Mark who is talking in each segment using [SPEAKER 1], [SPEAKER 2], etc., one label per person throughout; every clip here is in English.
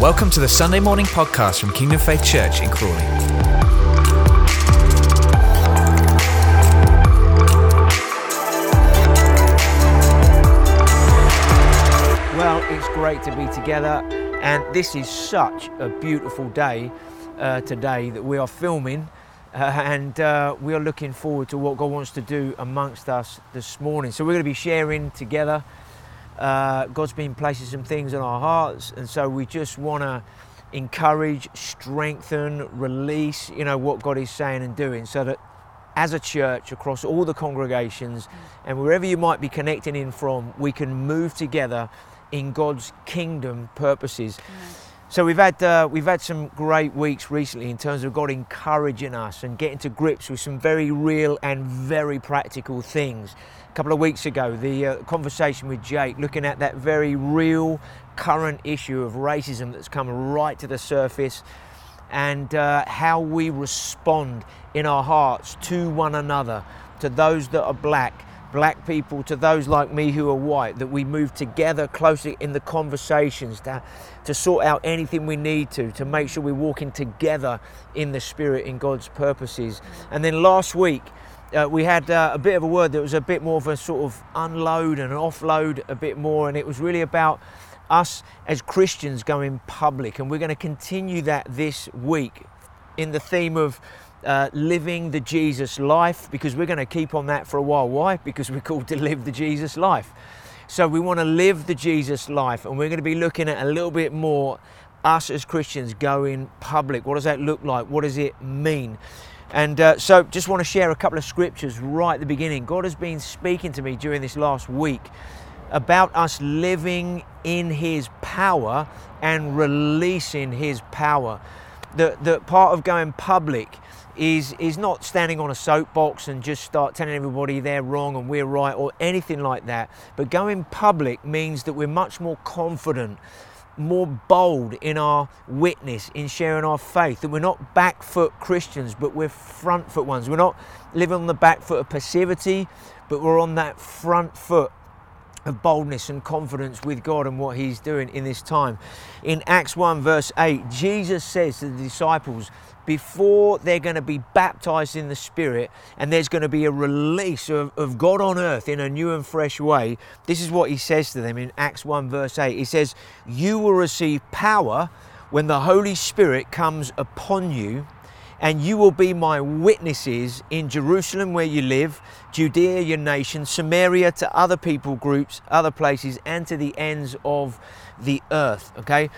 [SPEAKER 1] Welcome to the Sunday morning podcast from Kingdom Faith Church in Crawley.
[SPEAKER 2] Well, it's great to be together, and this is such a beautiful day uh, today that we are filming, uh, and uh, we are looking forward to what God wants to do amongst us this morning. So, we're going to be sharing together. Uh, God's been placing some things in our hearts, and so we just want to encourage, strengthen, release, you know, what God is saying and doing, so that as a church across all the congregations and wherever you might be connecting in from, we can move together in God's kingdom purposes. So we've had uh, we've had some great weeks recently in terms of God encouraging us and getting to grips with some very real and very practical things. A couple of weeks ago, the uh, conversation with Jake, looking at that very real current issue of racism that's come right to the surface, and uh, how we respond in our hearts to one another, to those that are black, black people, to those like me who are white, that we move together closely in the conversations to, to sort out anything we need to, to make sure we're walking together in the Spirit, in God's purposes. And then last week, uh, we had uh, a bit of a word that was a bit more of a sort of unload and offload a bit more, and it was really about us as Christians going public, and we're going to continue that this week in the theme of uh, living the Jesus life because we're going to keep on that for a while. Why? Because we're called to live the Jesus life. So we want to live the Jesus life, and we're going to be looking at a little bit more us as Christians going public. What does that look like? What does it mean? And uh, so, just want to share a couple of scriptures right at the beginning. God has been speaking to me during this last week about us living in His power and releasing His power. That, the part of going public is, is not standing on a soapbox and just start telling everybody they're wrong and we're right or anything like that. But going public means that we're much more confident, more bold in our witness, in sharing our faith. That we're not back foot Christians, but we're front foot ones. We're not living on the back foot of passivity, but we're on that front foot of boldness and confidence with God and what He's doing in this time. In Acts 1, verse 8, Jesus says to the disciples, before they're going to be baptized in the Spirit and there's going to be a release of, of God on earth in a new and fresh way, this is what He says to them in Acts 1, verse 8. He says, You will receive power when the Holy Spirit comes upon you and you will be my witnesses in Jerusalem where you live, Judea, your nation, Samaria to other people groups, other places, and to the ends of the earth. Okay?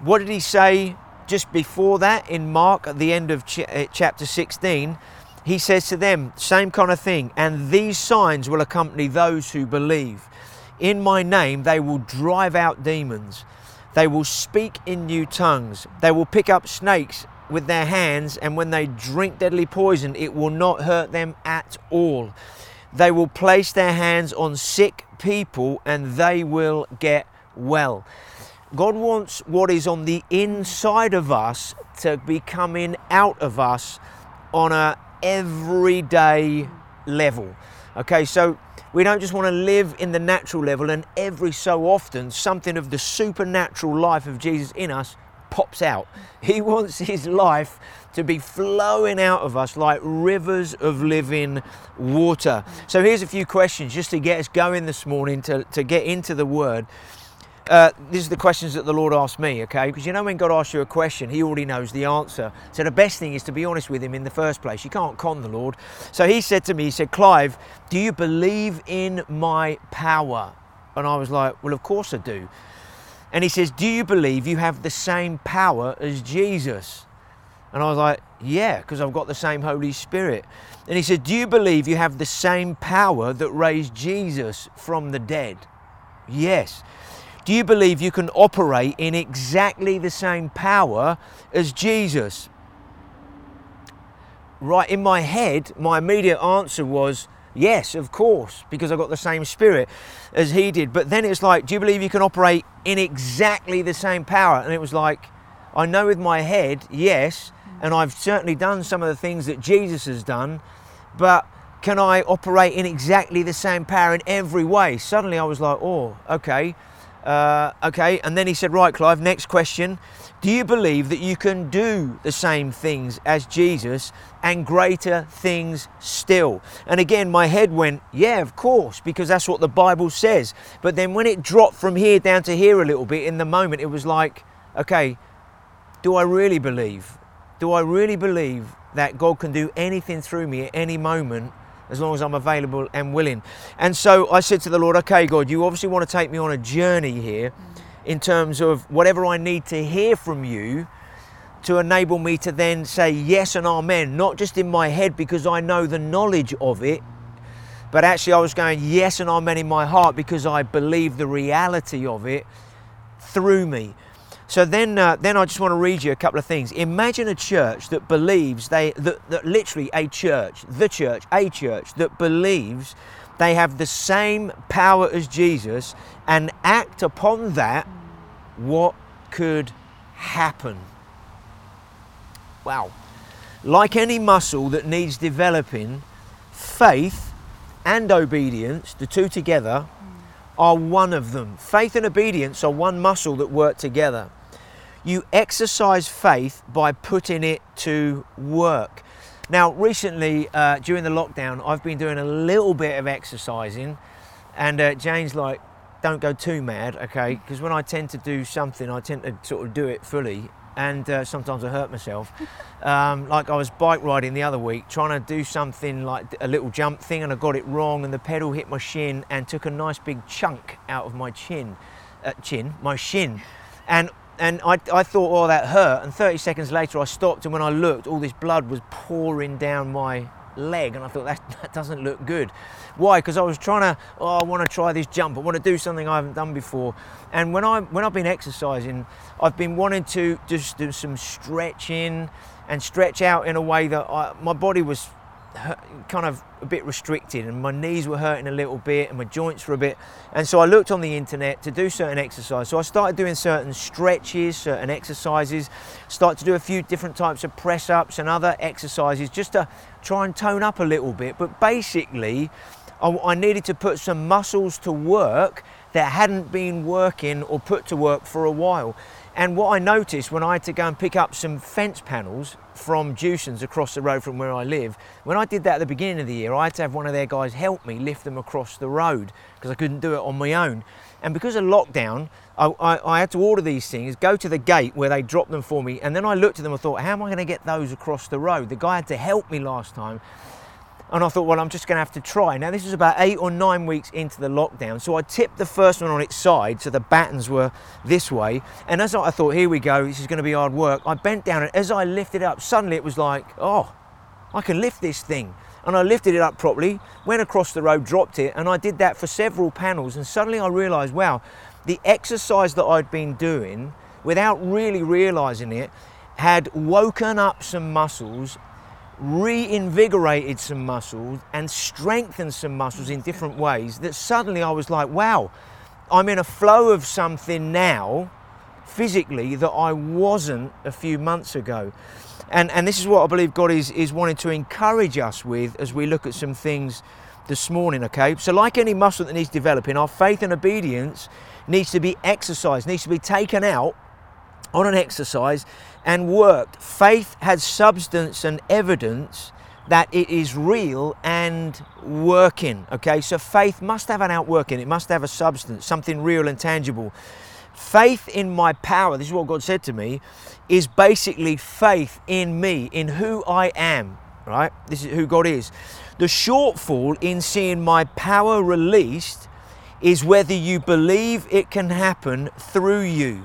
[SPEAKER 2] What did he say just before that in Mark at the end of ch- eh, chapter 16? He says to them, same kind of thing, and these signs will accompany those who believe. In my name, they will drive out demons. They will speak in new tongues. They will pick up snakes with their hands, and when they drink deadly poison, it will not hurt them at all. They will place their hands on sick people and they will get well. God wants what is on the inside of us to be coming out of us on a everyday level. Okay, so we don't just want to live in the natural level, and every so often, something of the supernatural life of Jesus in us pops out. He wants his life to be flowing out of us like rivers of living water. So here's a few questions just to get us going this morning to, to get into the word. Uh, these are the questions that the Lord asked me, okay? Because you know, when God asks you a question, He already knows the answer. So the best thing is to be honest with Him in the first place. You can't con the Lord. So He said to me, He said, Clive, do you believe in my power? And I was like, Well, of course I do. And he says, Do you believe you have the same power as Jesus? And I was like, Yeah, because I've got the same Holy Spirit. And he said, Do you believe you have the same power that raised Jesus from the dead? Yes. Do you believe you can operate in exactly the same power as Jesus? Right in my head, my immediate answer was, Yes, of course, because I got the same spirit as he did. But then it's like, do you believe you can operate in exactly the same power? And it was like, I know with my head, yes, and I've certainly done some of the things that Jesus has done, but can I operate in exactly the same power in every way? Suddenly I was like, oh, okay. Uh, okay, and then he said, Right, Clive, next question. Do you believe that you can do the same things as Jesus and greater things still? And again, my head went, Yeah, of course, because that's what the Bible says. But then when it dropped from here down to here a little bit, in the moment, it was like, Okay, do I really believe? Do I really believe that God can do anything through me at any moment as long as I'm available and willing. And so I said to the Lord, okay, God, you obviously want to take me on a journey here in terms of whatever I need to hear from you to enable me to then say yes and amen, not just in my head because I know the knowledge of it, but actually I was going yes and amen in my heart because I believe the reality of it through me. So then, uh, then I just want to read you a couple of things. Imagine a church that believes they, that, that literally a church, the church, a church that believes they have the same power as Jesus and act upon that. What could happen? Wow. Like any muscle that needs developing, faith and obedience, the two together, are one of them. Faith and obedience are one muscle that work together. You exercise faith by putting it to work. Now, recently uh, during the lockdown, I've been doing a little bit of exercising, and uh, Jane's like, don't go too mad, okay? Because when I tend to do something, I tend to sort of do it fully, and uh, sometimes I hurt myself. Um, like I was bike riding the other week, trying to do something like a little jump thing, and I got it wrong, and the pedal hit my shin and took a nice big chunk out of my chin, uh, chin, my shin, and and I, I thought, oh, that hurt. And 30 seconds later, I stopped, and when I looked, all this blood was pouring down my leg, and I thought that, that doesn't look good. Why? Because I was trying to, oh, I want to try this jump. I want to do something I haven't done before. And when I when I've been exercising, I've been wanting to just do some stretching and stretch out in a way that I, my body was kind of a bit restricted and my knees were hurting a little bit and my joints were a bit and so I looked on the internet to do certain exercise so I started doing certain stretches certain exercises started to do a few different types of press ups and other exercises just to try and tone up a little bit. But basically I, I needed to put some muscles to work that hadn't been working or put to work for a while and what I noticed when I had to go and pick up some fence panels from Jewson's across the road from where I live, when I did that at the beginning of the year, I had to have one of their guys help me lift them across the road because I couldn't do it on my own. And because of lockdown, I, I, I, had to order these things, go to the gate where they dropped them for me, and then I looked at them and thought, how am I going to get those across the road? The guy had to help me last time. And I thought, well, I'm just going to have to try. Now, this was about eight or nine weeks into the lockdown. So I tipped the first one on its side, so the battens were this way. And as I thought, here we go, this is going to be hard work, I bent down, and as I lifted up, suddenly it was like, oh, I can lift this thing. And I lifted it up properly, went across the road, dropped it, and I did that for several panels. And suddenly I realized, wow, the exercise that I'd been doing without really realizing it had woken up some muscles reinvigorated some muscles and strengthened some muscles in different ways that suddenly I was like, wow, I'm in a flow of something now physically that I wasn't a few months ago. And, and this is what I believe God is, is wanting to encourage us with as we look at some things this morning, okay? So, like any muscle that needs developing, our faith and obedience needs to be exercised, needs to be taken out on an exercise and worked. Faith has substance and evidence that it is real and working. Okay, so faith must have an outworking, it must have a substance, something real and tangible. Faith in my power, this is what God said to me, is basically faith in me, in who I am, right? This is who God is. The shortfall in seeing my power released is whether you believe it can happen through you.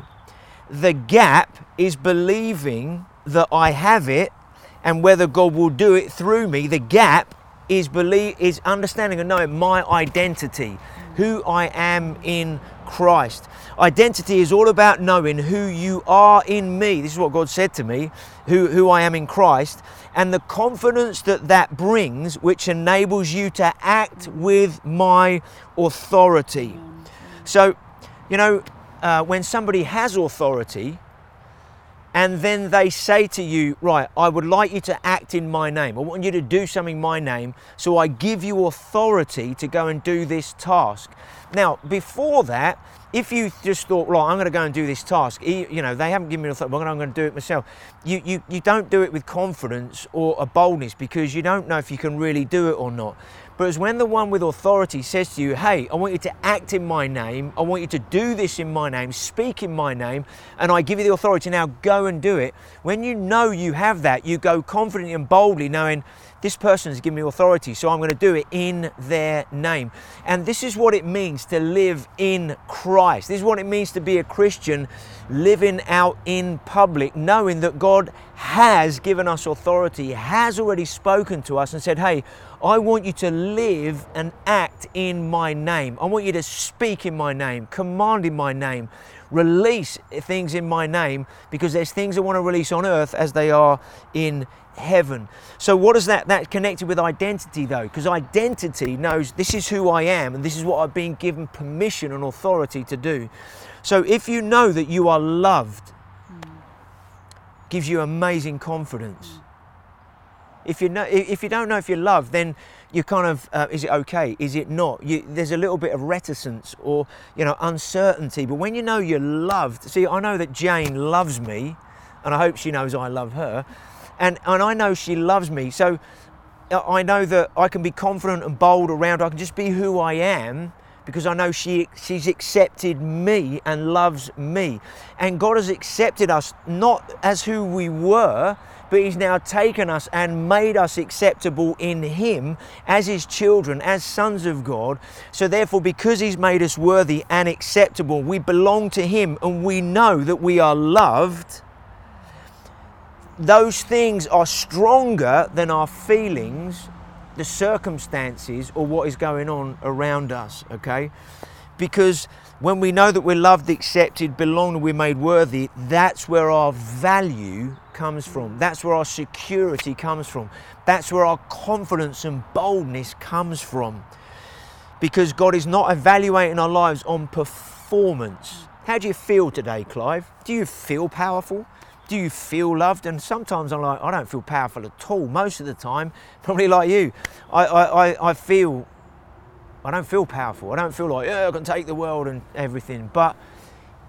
[SPEAKER 2] The gap is believing that I have it and whether God will do it through me. The gap is believe is understanding and knowing my identity, who I am in Christ. Identity is all about knowing who you are in me. This is what God said to me, who, who I am in Christ, and the confidence that that brings, which enables you to act with my authority. So, you know, uh, when somebody has authority and then they say to you, Right, I would like you to act in my name. I want you to do something in my name, so I give you authority to go and do this task. Now, before that, if you just thought, right, I'm going to go and do this task, you know, they haven't given me authority, but I'm going to do it myself. You, you, you don't do it with confidence or a boldness because you don't know if you can really do it or not. But it's when the one with authority says to you, hey, I want you to act in my name, I want you to do this in my name, speak in my name, and I give you the authority. Now, go and do it. When you know you have that, you go confidently and boldly, knowing this person has given me authority, so I'm going to do it in their name. And this is what it means to live in Christ. This is what it means to be a Christian living out in public, knowing that God has given us authority, has already spoken to us and said, Hey, I want you to live and act in my name. I want you to speak in my name, command in my name, release things in my name because there's things I want to release on earth as they are in heaven. So, what is that? That connected with identity, though, because identity knows this is who I am and this is what I've been given permission and authority to do. So, if you know that you are loved, gives you amazing confidence. If you know, if you don't know if you're loved, then you kind of uh, is it okay? Is it not? You, there's a little bit of reticence or you know uncertainty. But when you know you're loved, see, I know that Jane loves me, and I hope she knows I love her and, and I know she loves me. So uh, I know that I can be confident and bold around her. I can just be who I am because I know she, she's accepted me and loves me. And God has accepted us not as who we were, but He's now taken us and made us acceptable in Him as His children, as sons of God. So, therefore, because He's made us worthy and acceptable, we belong to Him and we know that we are loved those things are stronger than our feelings, the circumstances, or what is going on around us, okay? Because when we know that we're loved, accepted, belong, we're made worthy, that's where our value comes from. That's where our security comes from. That's where our confidence and boldness comes from. Because God is not evaluating our lives on performance. How do you feel today, Clive? Do you feel powerful? Do you feel loved? And sometimes I'm like, I don't feel powerful at all. Most of the time, probably like you, I, I, I feel, I don't feel powerful. I don't feel like, yeah, I can take the world and everything. But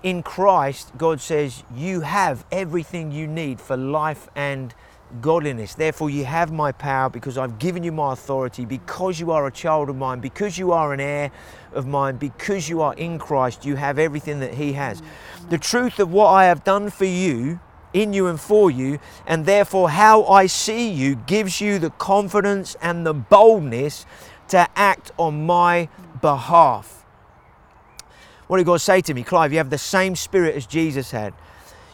[SPEAKER 2] in Christ, God says, you have everything you need for life and godliness. Therefore, you have my power because I've given you my authority, because you are a child of mine, because you are an heir of mine, because you are in Christ, you have everything that He has. The truth of what I have done for you in you and for you, and therefore how I see you gives you the confidence and the boldness to act on my behalf. What did God say to me? Clive, you have the same spirit as Jesus had.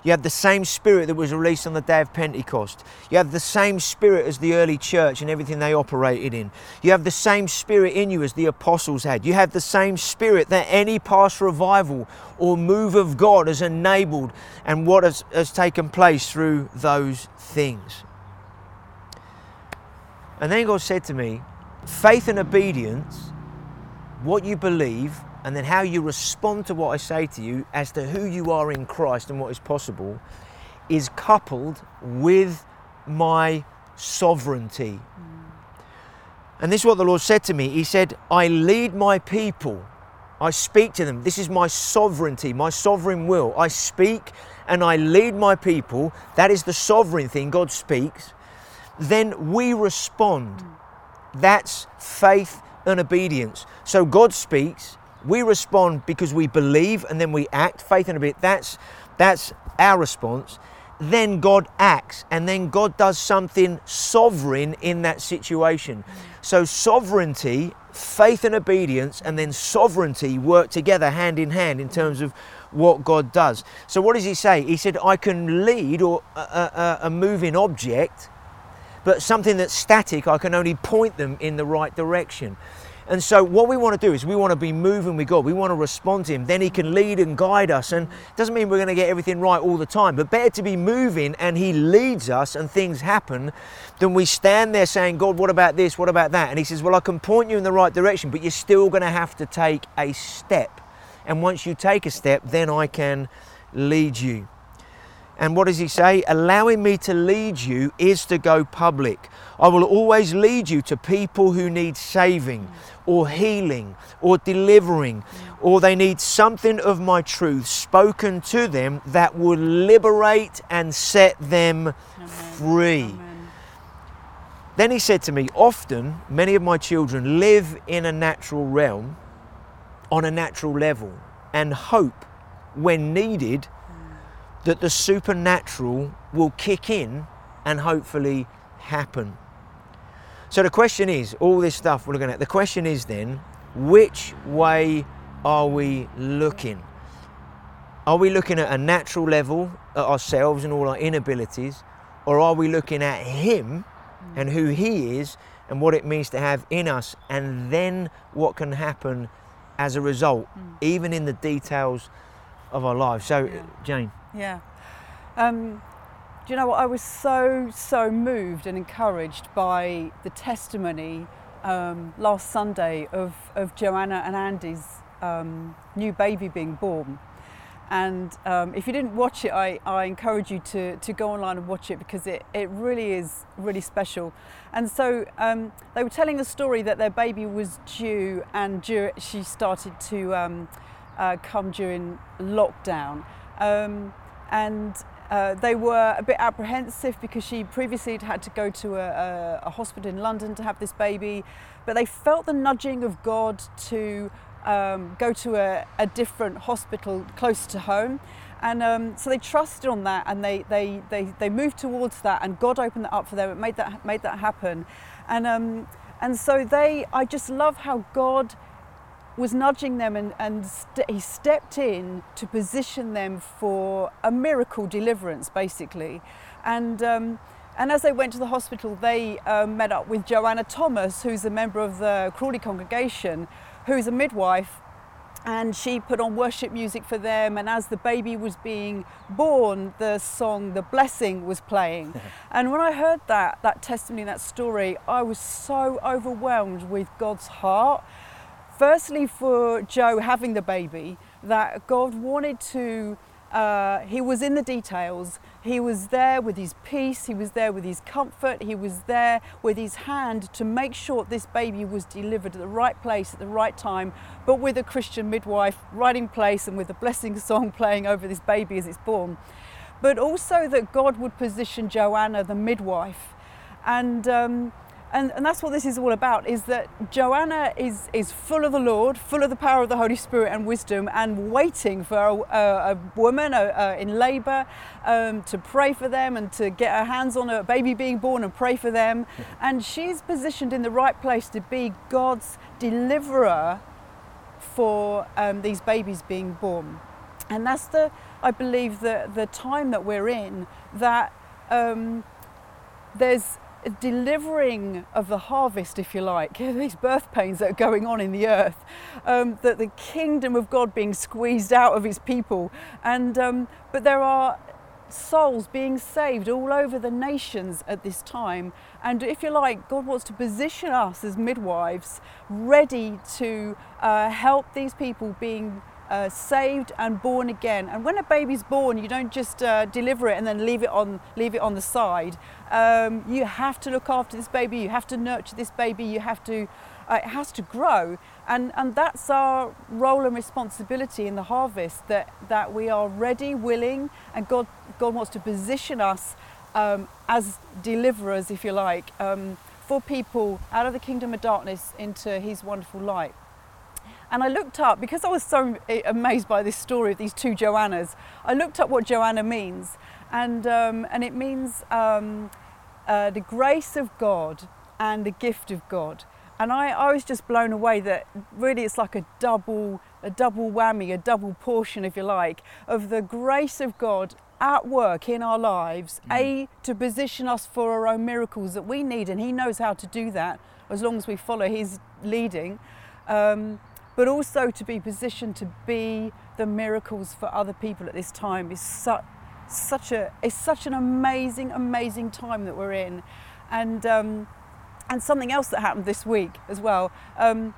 [SPEAKER 2] You have the same spirit that was released on the day of Pentecost. You have the same spirit as the early church and everything they operated in. You have the same spirit in you as the apostles had. You have the same spirit that any past revival or move of God has enabled and what has, has taken place through those things. And then God said to me, faith and obedience, what you believe, and then how you respond to what I say to you as to who you are in Christ and what is possible is coupled with my sovereignty. Mm. And this is what the Lord said to me. He said, I lead my people. I speak to them. This is my sovereignty, my sovereign will. I speak and I lead my people. That is the sovereign thing. God speaks. Then we respond. Mm. That's faith and obedience. So God speaks, we respond because we believe and then we act. Faith and obedience. That's that's our response. Then God acts and then God does something sovereign in that situation. So sovereignty, faith and obedience, and then sovereignty work together hand in hand in terms of what God does. So what does he say? He said, I can lead or a, a, a moving object, but something that's static, I can only point them in the right direction. And so, what we want to do is we want to be moving with God. We want to respond to Him. Then He can lead and guide us. And it doesn't mean we're going to get everything right all the time, but better to be moving and He leads us and things happen than we stand there saying, God, what about this? What about that? And He says, Well, I can point you in the right direction, but you're still going to have to take a step. And once you take a step, then I can lead you. And what does he say? Allowing me to lead you is to go public. I will always lead you to people who need saving or healing or delivering or they need something of my truth spoken to them that will liberate and set them
[SPEAKER 3] Amen.
[SPEAKER 2] free.
[SPEAKER 3] Amen.
[SPEAKER 2] Then he said to me, Often many of my children live in a natural realm, on a natural level, and hope, when needed, that the supernatural will kick in and hopefully happen. So the question is all this stuff we're looking at, the question is then, which way are we looking? Are we looking at a natural level at ourselves and all our inabilities, or are we looking at Him and who He is and what it means to have in us, and then what can happen as a result, hmm. even in the details of our lives? So,
[SPEAKER 3] Yeah.
[SPEAKER 2] Jane,
[SPEAKER 3] Yeah. Um, do you know what? I was so, so moved and encouraged by the testimony um, last Sunday of, of Joanna and Andy's um, new baby being born. And um, if you didn't watch it, I, I encourage you to, to go online and watch it because it, it really is really special. And so um, they were telling the story that their baby was due and dur- she started to um, uh, come during lockdown. And uh, they were a bit apprehensive because she previously had had to go to a, a, a hospital in London to have this baby, but they felt the nudging of God to um, go to a, a different hospital closer to home. And um, so they trusted on that and they, they, they, they moved towards that and God opened that up for them. It made that, made that happen. And, um, and so they, I just love how God was nudging them and, and st- he stepped in to position them for a miracle deliverance, basically. And, um, and as they went to the hospital, they um, met up with Joanna Thomas, who's a member of the Crawley congregation, who's a midwife. And she put on worship music for them. And as the baby was being born, the song The Blessing was playing. and when I heard that, that testimony, that story, I was so overwhelmed with God's heart firstly for Joe having the baby, that God wanted to, uh, he was in the details. He was there with his peace, he was there with his comfort, he was there with his hand to make sure this baby was delivered at the right place at the right time, but with a Christian midwife right in place and with a blessing song playing over this baby as it's born. But also that God would position Joanna, the midwife, and um, and, and that's what this is all about is that Joanna is, is full of the Lord, full of the power of the Holy Spirit and wisdom, and waiting for a, a, a woman uh, in labor um, to pray for them and to get her hands on a baby being born and pray for them. And she's positioned in the right place to be God's deliverer for um, these babies being born. And that's the, I believe, the, the time that we're in that um, there's a delivering of the harvest, if you like, these birth pains that are going on in the earth, um, that the kingdom of God being squeezed out of his people. And, um, but there are souls being saved all over the nations at this time. And if you like, God wants to position us as midwives ready to uh, help these people being uh, saved and born again. And when a baby's born, you don't just uh, deliver it and then leave it on leave it on the side. Um, you have to look after this baby. You have to nurture this baby. You have to. Uh, it has to grow, and and that's our role and responsibility in the harvest. That that we are ready, willing, and God God wants to position us um, as deliverers, if you like, um, for people out of the kingdom of darkness into His wonderful light. And I looked up, because I was so amazed by this story of these two Joannas, I looked up what Joanna means. And, um, and it means um, uh, the grace of God and the gift of God. And I, I was just blown away that really it's like a double, a double whammy, a double portion, if you like, of the grace of God at work in our lives, A, to position us for our own miracles that we need, and He knows how to do that as long as we follow His leading. Um, but also to be positioned to be the miracles for other people at this time is such such a it's such an amazing amazing time that we're in and um, and something else that happened this week as well um,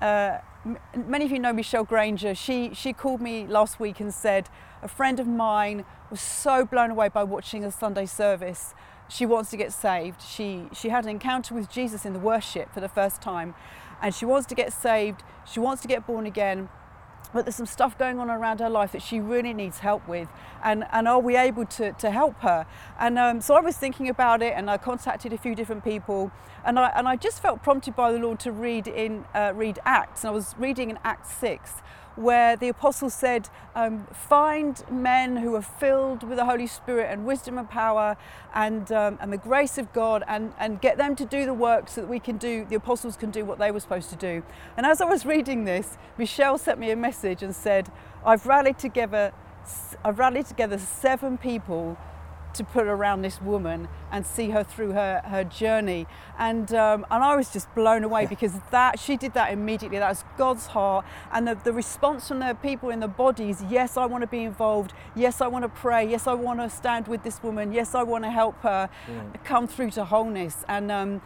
[SPEAKER 3] uh, m- many of you know Michelle Granger. She she called me last week and said a friend of mine was so blown away by watching a Sunday service. She wants to get saved. She she had an encounter with Jesus in the worship for the first time, and she wants to get saved. She wants to get born again but there's some stuff going on around her life that she really needs help with and, and are we able to, to help her and um, so i was thinking about it and i contacted a few different people and I, and I just felt prompted by the lord to read in uh, read acts and i was reading in acts 6 where the apostles said, um, Find men who are filled with the Holy Spirit and wisdom and power and, um, and the grace of God and, and get them to do the work so that we can do, the apostles can do what they were supposed to do. And as I was reading this, Michelle sent me a message and said, I've rallied together, I've rallied together seven people to put around this woman and see her through her, her journey. And, um, and I was just blown away because that she did that immediately. That was God's heart. And the, the response from the people in the bodies yes, I want to be involved. Yes, I want to pray. Yes, I want to stand with this woman. Yes, I want to help her mm. come through to wholeness. And, um,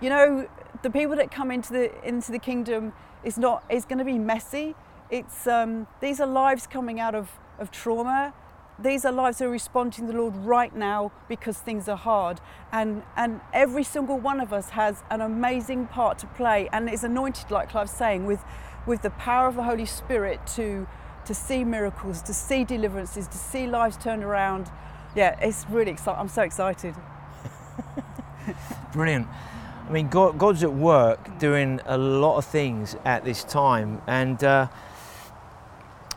[SPEAKER 3] you know, the people that come into the, into the kingdom is not, is going to be messy. It's, um, these are lives coming out of, of trauma these are lives that are responding to the Lord right now because things are hard. And, and every single one of us has an amazing part to play and is anointed, like Clive's saying, with, with the power of the Holy Spirit to, to see miracles, to see deliverances, to see lives turned around. Yeah, it's really exciting. I'm so excited.
[SPEAKER 2] Brilliant. I mean, God, God's at work doing a lot of things at this time. And uh,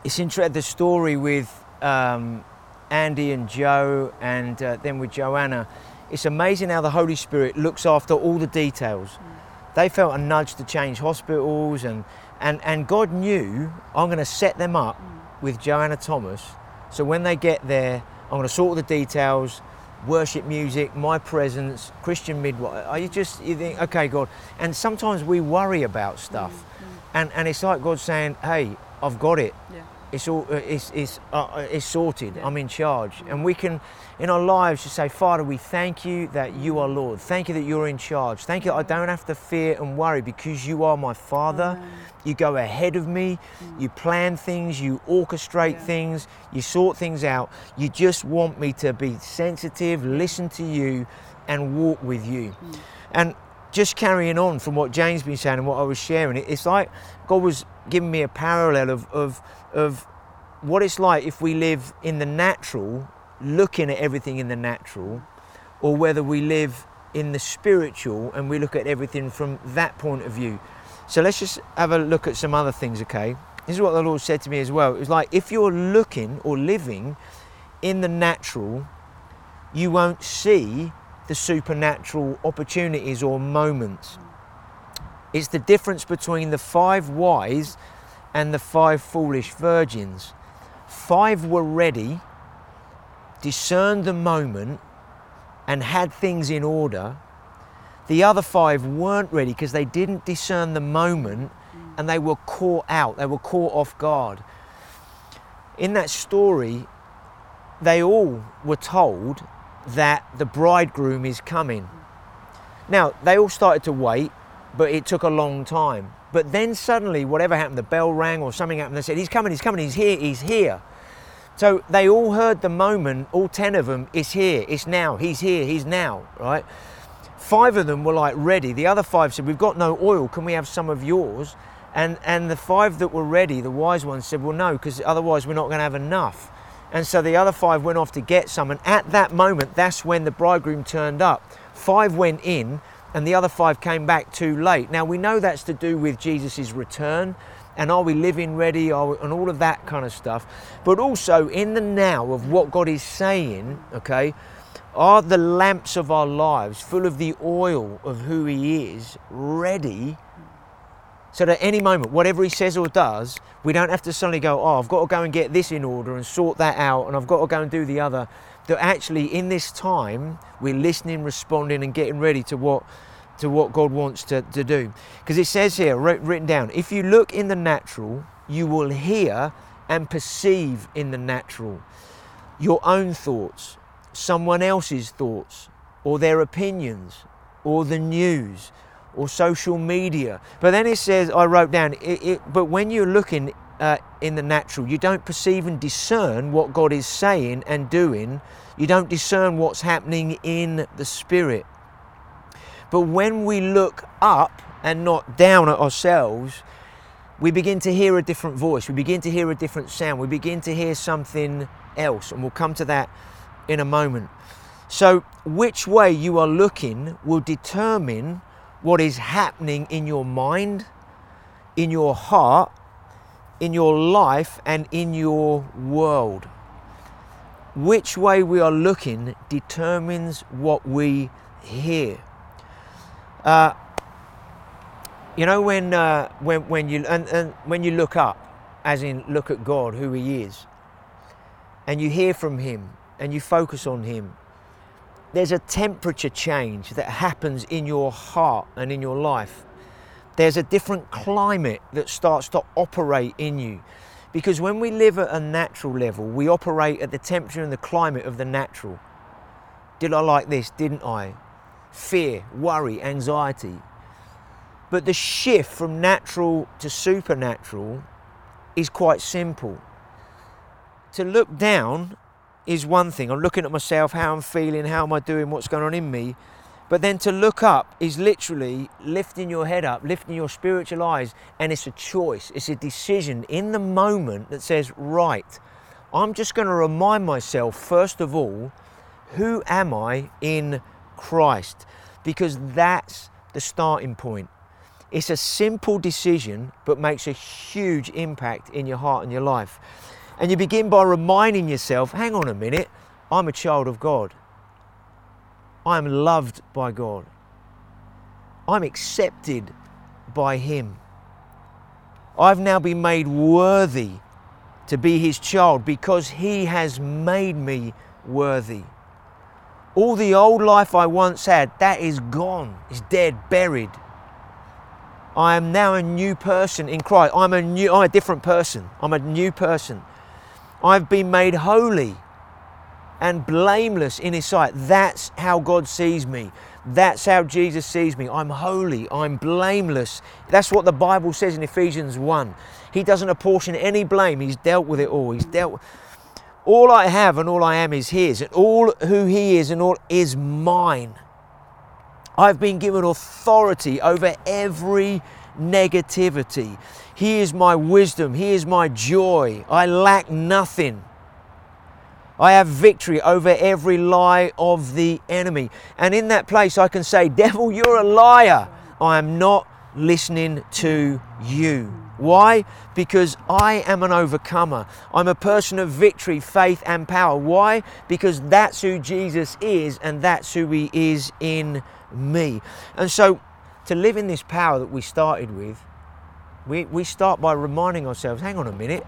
[SPEAKER 2] it's interesting, the story with um, Andy and Joe, and uh, then with Joanna, it's amazing how the Holy Spirit looks after all the details. Mm. They felt a nudge to change hospitals, and, and, and God knew I'm going to set them up mm. with Joanna Thomas. So when they get there, I'm going to sort the details, worship music, my presence, Christian midwife. Are you just you think, okay, God? And sometimes we worry about stuff, mm. and and it's like God saying, hey, I've got it. Yeah it's all uh, it's it's, uh, uh, it's sorted. Yeah. I'm in charge, and we can, in our lives, just say, Father, we thank you that you are Lord. Thank you that you're in charge. Thank you that I don't have to fear and worry because you are my Father. Amen. You go ahead of me. Mm. You plan things. You orchestrate yeah. things. You sort things out. You just want me to be sensitive, listen to you, and walk with you. Mm. And just carrying on from what Jane's been saying and what I was sharing, it's like God was giving me a parallel of, of of what it's like if we live in the natural, looking at everything in the natural, or whether we live in the spiritual and we look at everything from that point of view. So let's just have a look at some other things, okay? This is what the Lord said to me as well. It was like if you're looking or living in the natural, you won't see the supernatural opportunities or moments. It's the difference between the five wise and the five foolish virgins. Five were ready, discerned the moment, and had things in order. The other five weren't ready because they didn't discern the moment and they were caught out, they were caught off guard. In that story, they all were told that the bridegroom is coming. Now, they all started to wait, but it took a long time. But then suddenly, whatever happened, the bell rang or something happened. They said, He's coming, he's coming, he's here, he's here. So they all heard the moment, all 10 of them, it's here, it's now, he's here, he's now, right? Five of them were like ready. The other five said, We've got no oil, can we have some of yours? And, and the five that were ready, the wise ones said, Well, no, because otherwise we're not going to have enough. And so the other five went off to get some. And at that moment, that's when the bridegroom turned up. Five went in, and the other five came back too late. Now we know that's to do with Jesus' return and are we living ready we, and all of that kind of stuff. But also in the now of what God is saying, okay, are the lamps of our lives full of the oil of who He is ready? So that any moment, whatever he says or does, we don't have to suddenly go, oh, I've got to go and get this in order and sort that out, and I've got to go and do the other that actually in this time we're listening, responding, and getting ready to what to what God wants to, to do. Because it says here, written down, if you look in the natural, you will hear and perceive in the natural your own thoughts, someone else's thoughts, or their opinions, or the news, or social media. But then it says, I wrote down, it, it, but when you're looking uh, in the natural, you don't perceive and discern what God is saying and doing. You don't discern what's happening in the spirit. But when we look up and not down at ourselves, we begin to hear a different voice. We begin to hear a different sound. We begin to hear something else. And we'll come to that in a moment. So, which way you are looking will determine what is happening in your mind, in your heart, in your life, and in your world. Which way we are looking determines what we hear. Uh, you know when uh, when when you and, and when you look up, as in look at God, who He is, and you hear from Him and you focus on Him, there's a temperature change that happens in your heart and in your life. There's a different climate that starts to operate in you. Because when we live at a natural level, we operate at the temperature and the climate of the natural. Did I like this? Didn't I? Fear, worry, anxiety. But the shift from natural to supernatural is quite simple. To look down is one thing. I'm looking at myself, how I'm feeling, how am I doing, what's going on in me. But then to look up is literally lifting your head up, lifting your spiritual eyes, and it's a choice, it's a decision in the moment that says, right, I'm just going to remind myself, first of all, who am I in Christ? Because that's the starting point. It's a simple decision, but makes a huge impact in your heart and your life. And you begin by reminding yourself hang on a minute, I'm a child of God. I'm loved by God. I'm accepted by Him. I've now been made worthy to be His child because He has made me worthy. All the old life I once had, that is gone, is dead, buried. I am now a new person in Christ. I'm a new, I'm a different person. I'm a new person. I've been made holy and blameless in His sight. That's how God sees me. That's how Jesus sees me. I'm holy. I'm blameless. That's what the Bible says in Ephesians 1. He doesn't apportion any blame. He's dealt with it all. He's dealt. All I have and all I am is His, and all who He is and all is mine. I've been given authority over every negativity. He is my wisdom. He is my joy. I lack nothing. I have victory over every lie of the enemy. And in that place, I can say, Devil, you're a liar. I am not listening to you. Why? Because I am an overcomer. I'm a person of victory, faith, and power. Why? Because that's who Jesus is and that's who He is in me. And so, to live in this power that we started with, we, we start by reminding ourselves hang on a minute,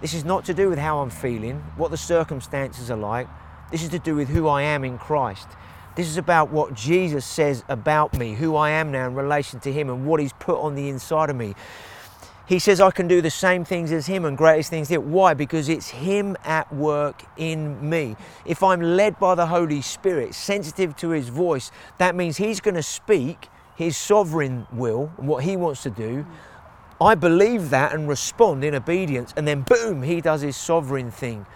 [SPEAKER 2] this is not to do with how I'm feeling, what the circumstances are like. This is to do with who I am in Christ. This is about what Jesus says about me, who I am now in relation to Him, and what He's put on the inside of me. He says I can do the same things as Him and greatest things yet. Why? Because it's Him at work in me. If I'm led by the Holy Spirit, sensitive to His voice, that means He's going to speak His sovereign will and what He wants to do. I believe that and respond in obedience, and then boom, he does his sovereign thing.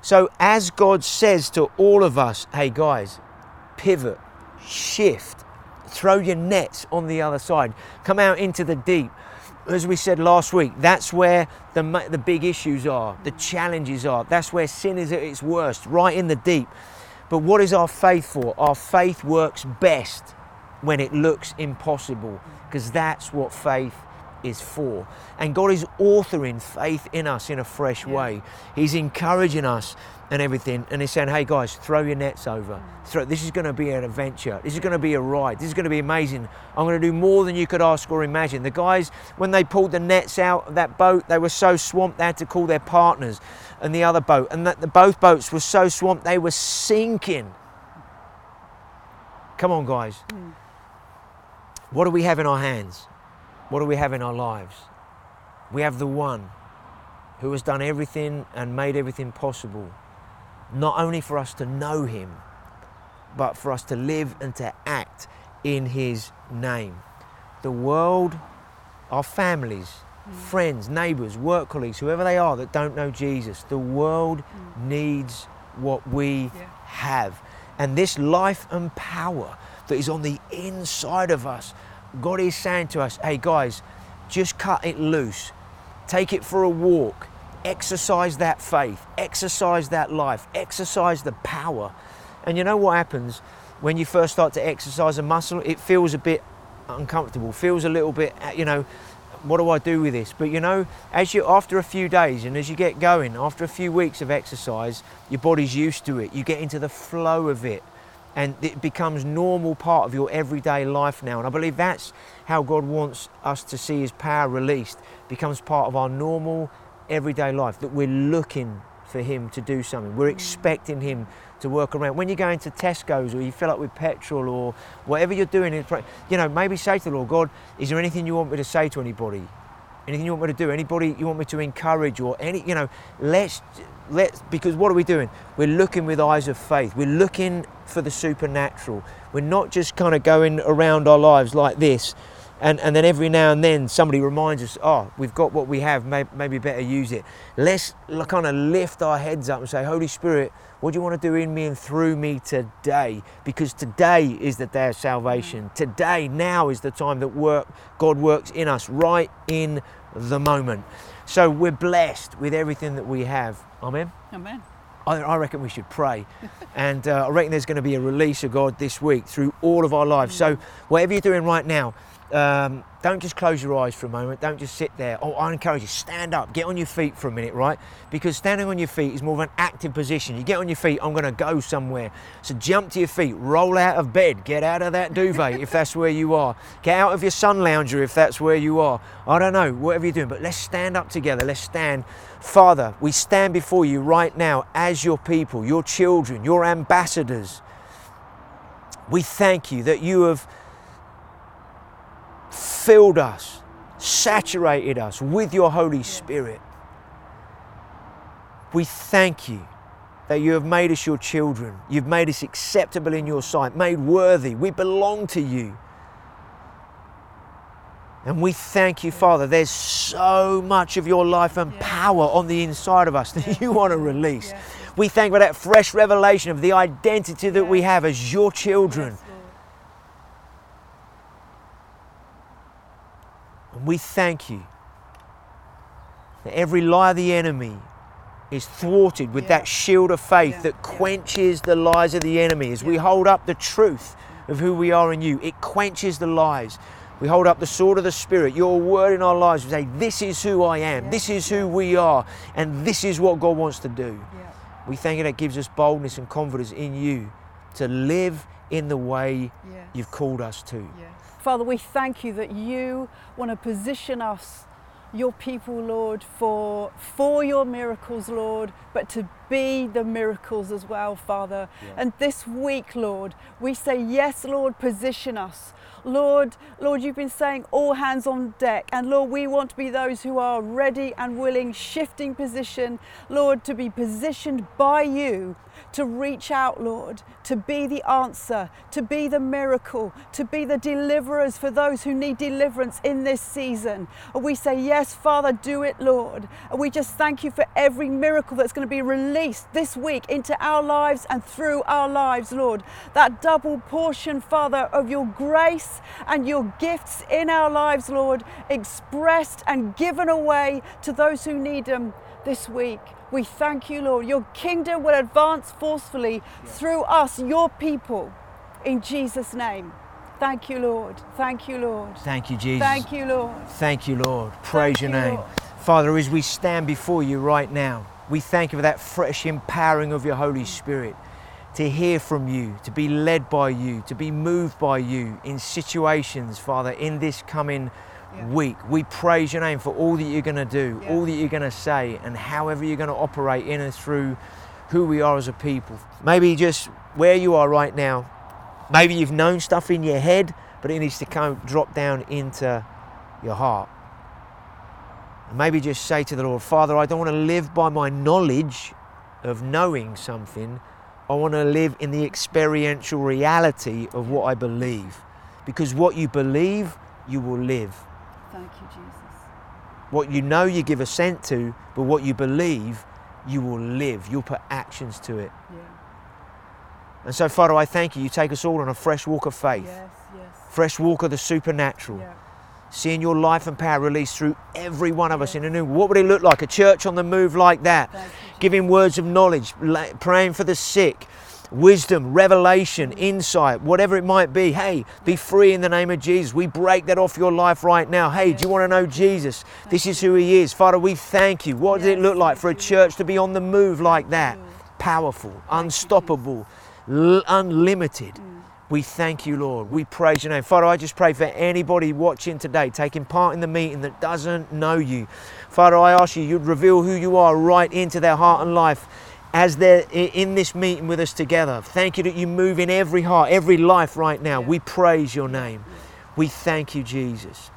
[SPEAKER 2] So, as God says to all of us, hey guys, pivot, shift, throw your nets on the other side, come out into the deep. As we said last week, that's where the, the big issues are, the challenges are. That's where sin is at its worst, right in the deep. But what is our faith for? Our faith works best when it looks impossible, because that's what faith is for. And God is authoring faith in us in a fresh yeah. way. He's encouraging us and everything. And He's saying, hey guys, throw your nets over. Throw, this is going to be an adventure. This is going to be a ride. This is going to be amazing. I'm going to do more than you could ask or imagine. The guys, when they pulled the nets out of that boat, they were so swamped they had to call their partners and the other boat. And that the both boats were so swamped they were sinking. Come on, guys. Mm. What do we have in our hands? What do we have in our lives? We have the one who has done everything and made everything possible, not only for us to know him, but for us to live and to act in his name. the world, our families, mm. friends, neighbours, work colleagues, whoever they are that don't know Jesus, the world mm. needs what we
[SPEAKER 3] Yeah.
[SPEAKER 2] have. And this life and power that is on the inside of us, God is saying to us, hey guys, just cut it loose. Take it for a walk. Exercise that faith. Exercise that life. Exercise the power. And you know what happens when you first start to exercise a muscle? It feels a bit uncomfortable, feels a little bit, uh, you know, what do I do with this? But you know, as you after a few days and as you get going, after a few weeks of exercise, your body's used to it. You get into the flow of it and it becomes normal part of your everyday life now. And I believe that's how God wants us to see his power released, becomes part of our normal everyday life that we're looking for him to do something. We're mm. expecting him to work around. When you go into Tesco's or you fill up with petrol or whatever you're doing, you know, maybe say to the Lord, God, is there anything you want me to say to anybody? Anything you want me to do? Anybody you want me to encourage or any, you know, let's, let's, because what are we doing? We're looking with eyes of faith. We're looking for the supernatural. We're not just kind of going around our lives like this. And, and then every now and then somebody reminds us, oh, we've got what we have, may, maybe better use it. Let's kind of lift our heads up and say, Holy Spirit, what do you want to do in me and through me today? Because today is the day of salvation. Mm. Today, now is the time that work, God works in us, right in the moment. So we're blessed with everything that we have. Amen.
[SPEAKER 3] Amen.
[SPEAKER 2] I, I reckon we should pray. and uh, I reckon there's going to be a release of God this week through all of our lives. So, whatever you're doing right now, um, don't just close your eyes for a moment. Don't just sit there. Oh, I encourage you, stand up, get on your feet for a minute, right? Because standing on your feet is more of an active position. You get on your feet, I'm going to go somewhere. So jump to your feet, roll out of bed, get out of that duvet if that's where you are, get out of your sun lounger if that's where you are. I don't know, whatever you're doing, but let's stand up together. Let's stand. Father, we stand before you right now as your people, your children, your ambassadors. We thank you that you have filled us, saturated us with your Holy Spirit. We thank you that you have made us your children. You've made us acceptable in your sight, made worthy. We belong to you. And we thank you, Father. There's so much of your life and
[SPEAKER 3] Yeah.
[SPEAKER 2] power on the inside of us that you want to release. We thank for that fresh revelation of the identity that we have as your children.
[SPEAKER 3] Yes, Lord.
[SPEAKER 2] And we thank you that every lie of the enemy is thwarted with
[SPEAKER 3] Yeah.
[SPEAKER 2] that shield of faith
[SPEAKER 3] Yeah.
[SPEAKER 2] that
[SPEAKER 3] Yeah.
[SPEAKER 2] quenches the lies of the enemy. As we hold up the truth of who we are in you, it quenches the lies. We hold up the sword of the Spirit, your word in our lives. We say, This is who I am,
[SPEAKER 3] Yeah.
[SPEAKER 2] this is who we are, and this is what God wants to do.
[SPEAKER 3] Yeah.
[SPEAKER 2] We thank you that gives us boldness and confidence in you to live in the way
[SPEAKER 3] Yes.
[SPEAKER 2] you've called us to.
[SPEAKER 3] Father, we thank you that you want to position us, your people, Lord, for for your miracles, Lord, but to be the miracles as well, Father. And this week, Lord, we say, Yes, Lord, position us. Lord, Lord, you've been saying all hands on deck. And Lord, we want to be those who are ready and willing, shifting position, Lord, to be positioned by you to reach out, Lord, to be the answer, to be the miracle, to be the deliverers for those who need deliverance in this season. And we say, Yes, Father, do it, Lord. And we just thank you for every miracle that's going to be released this week into our lives and through our lives, Lord. That double portion, Father, of your grace and your gifts in our lives, Lord, expressed and given away to those who need them this week. We thank you, Lord. Your kingdom will advance forcefully through us, your people, in Jesus' name. Thank you, Lord. Thank you, Lord.
[SPEAKER 2] Thank you, Jesus.
[SPEAKER 3] Thank you, Lord.
[SPEAKER 2] Thank you, Lord. Praise
[SPEAKER 3] Thank
[SPEAKER 2] your
[SPEAKER 3] you,
[SPEAKER 2] name.
[SPEAKER 3] Lord.
[SPEAKER 2] Father, as we stand before you right now, we thank you for that fresh empowering of your Holy mm. Spirit to hear from you, to be led by you, to be moved by you in situations, Father, in this coming
[SPEAKER 3] Yeah.
[SPEAKER 2] week. We praise your name for all that you're going to do,
[SPEAKER 3] Yeah.
[SPEAKER 2] all that you're going to say, and however you're going to operate in and through who we are as a people. Maybe just where you are right now, maybe you've known stuff in your head, but it needs to come drop down into your heart. And maybe just say to the Lord, Father, I don't want to live by my knowledge of knowing something. I want to live in the experiential reality of what I believe. Because what you believe you will live.
[SPEAKER 3] Thank you, Jesus.
[SPEAKER 2] What you know you give assent to, but what you believe, you will live. You'll put actions to it.
[SPEAKER 3] Yeah.
[SPEAKER 2] And so, Father, I thank you. You take us all on a fresh walk of faith,
[SPEAKER 3] Yes, yes.
[SPEAKER 2] fresh walk of the supernatural.
[SPEAKER 3] Yeah.
[SPEAKER 2] Seeing your life and power released through every one of us in a new. What would it look like? A church on the move like that,
[SPEAKER 3] you,
[SPEAKER 2] giving words of knowledge, praying for the sick, wisdom, revelation, insight, whatever it might be. Hey, be free in the name of Jesus. We break that off your life right now. Hey, do you want to know Jesus? This is who He is. Father, we thank you. What does it look like for a church to be on the move like that? Powerful, unstoppable, unlimited. We thank you, Lord. We praise your name. Father, I just pray for anybody watching today, taking part in the meeting that doesn't know you. Father, I ask you, you'd reveal who you are right into their heart and life as they're in this meeting with us together. Thank you that you move in every heart, every life right now. We praise your name. We thank you, Jesus.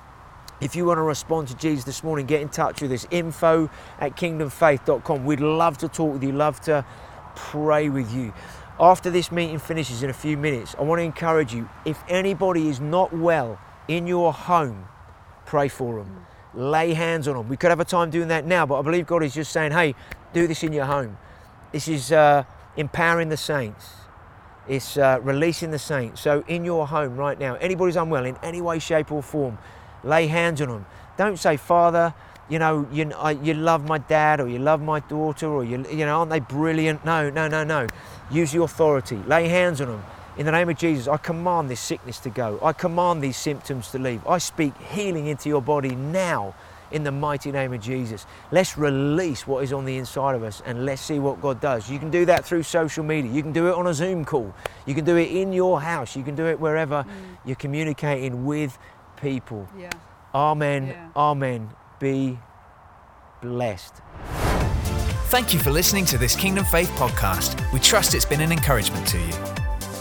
[SPEAKER 2] If you want to respond to Jesus this morning, get in touch with us. Info at kingdomfaith.com. We'd love to talk with you, love to pray with you. After this meeting finishes in a few minutes, I want to encourage you if anybody is not well in your home, pray for them. Mm. Lay hands on them. We could have a time doing that now, but I believe God is just saying, hey, do this in your home. This is uh, empowering the saints. It's uh, releasing the saints. So in your home right now, anybody's unwell in any way, shape, or form, lay hands on them. Don't say, Father, you know, you, I, you love my dad or you love my daughter or you, you know, aren't they brilliant? No, no, no, no. Use your authority. Lay hands on them. In the name of Jesus, I command this sickness to go. I command these symptoms to leave. I speak healing into your body now in the mighty name of Jesus. Let's release what is on the inside of us and let's see what God does. You can do that through social media. You can do it on a Zoom call. You can do it in your house. You can do it wherever mm. you're communicating with people.
[SPEAKER 3] Yeah.
[SPEAKER 2] Amen.
[SPEAKER 3] Yeah.
[SPEAKER 2] Amen. Be blessed.
[SPEAKER 1] Thank you for listening to this Kingdom Faith podcast. We trust it's been an encouragement to you.